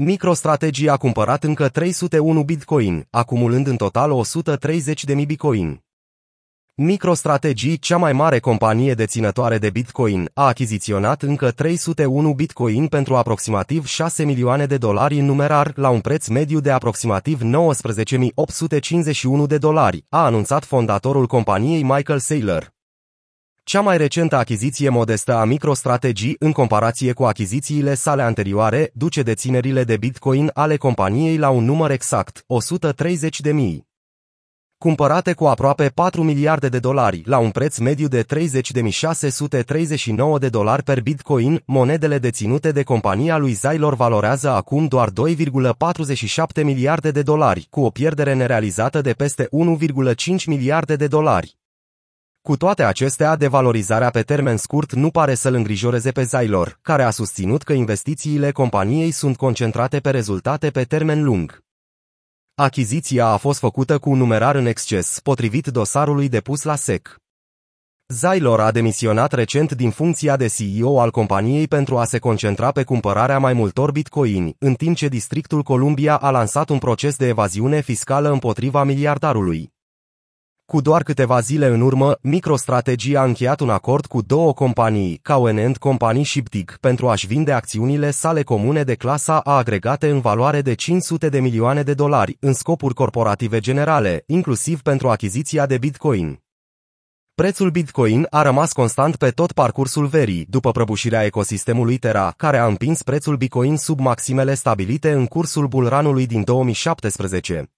MicroStrategy a cumpărat încă 301 Bitcoin, acumulând în total 130.000 Bitcoin. MicroStrategy, cea mai mare companie deținătoare de Bitcoin, a achiziționat încă 301 Bitcoin pentru aproximativ 6 milioane de dolari în numerar, la un preț mediu de aproximativ 19.851 de dolari, a anunțat fondatorul companiei Michael Saylor. Cea mai recentă achiziție modestă a MicroStrategy, în comparație cu achizițiile sale anterioare, duce deținerile de Bitcoin ale companiei la un număr exact, 130 de mii cumpărate cu aproape 4 miliarde de dolari, la un preț mediu de 30.639 de dolari per bitcoin, monedele deținute de compania lui Zylor valorează acum doar 2,47 miliarde de dolari, cu o pierdere nerealizată de peste 1,5 miliarde de dolari. Cu toate acestea, devalorizarea pe termen scurt nu pare să-l îngrijoreze pe Zylor, care a susținut că investițiile companiei sunt concentrate pe rezultate pe termen lung. Achiziția a fost făcută cu un numerar în exces, potrivit dosarului depus la SEC. Zylor a demisionat recent din funcția de CEO al companiei pentru a se concentra pe cumpărarea mai multor bitcoini, în timp ce Districtul Columbia a lansat un proces de evaziune fiscală împotriva miliardarului. Cu doar câteva zile în urmă, MicroStrategy a încheiat un acord cu două companii, Cowen Company și Btig, pentru a-și vinde acțiunile sale comune de clasa A agregate în valoare de 500 de milioane de dolari, în scopuri corporative generale, inclusiv pentru achiziția de Bitcoin. Prețul Bitcoin a rămas constant pe tot parcursul verii, după prăbușirea ecosistemului Terra, care a împins prețul Bitcoin sub maximele stabilite în cursul bulranului din 2017.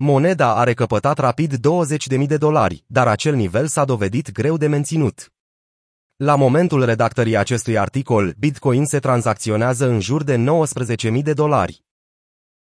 Moneda a recăpătat rapid 20.000 de dolari, dar acel nivel s-a dovedit greu de menținut. La momentul redactării acestui articol, Bitcoin se tranzacționează în jur de 19.000 de dolari.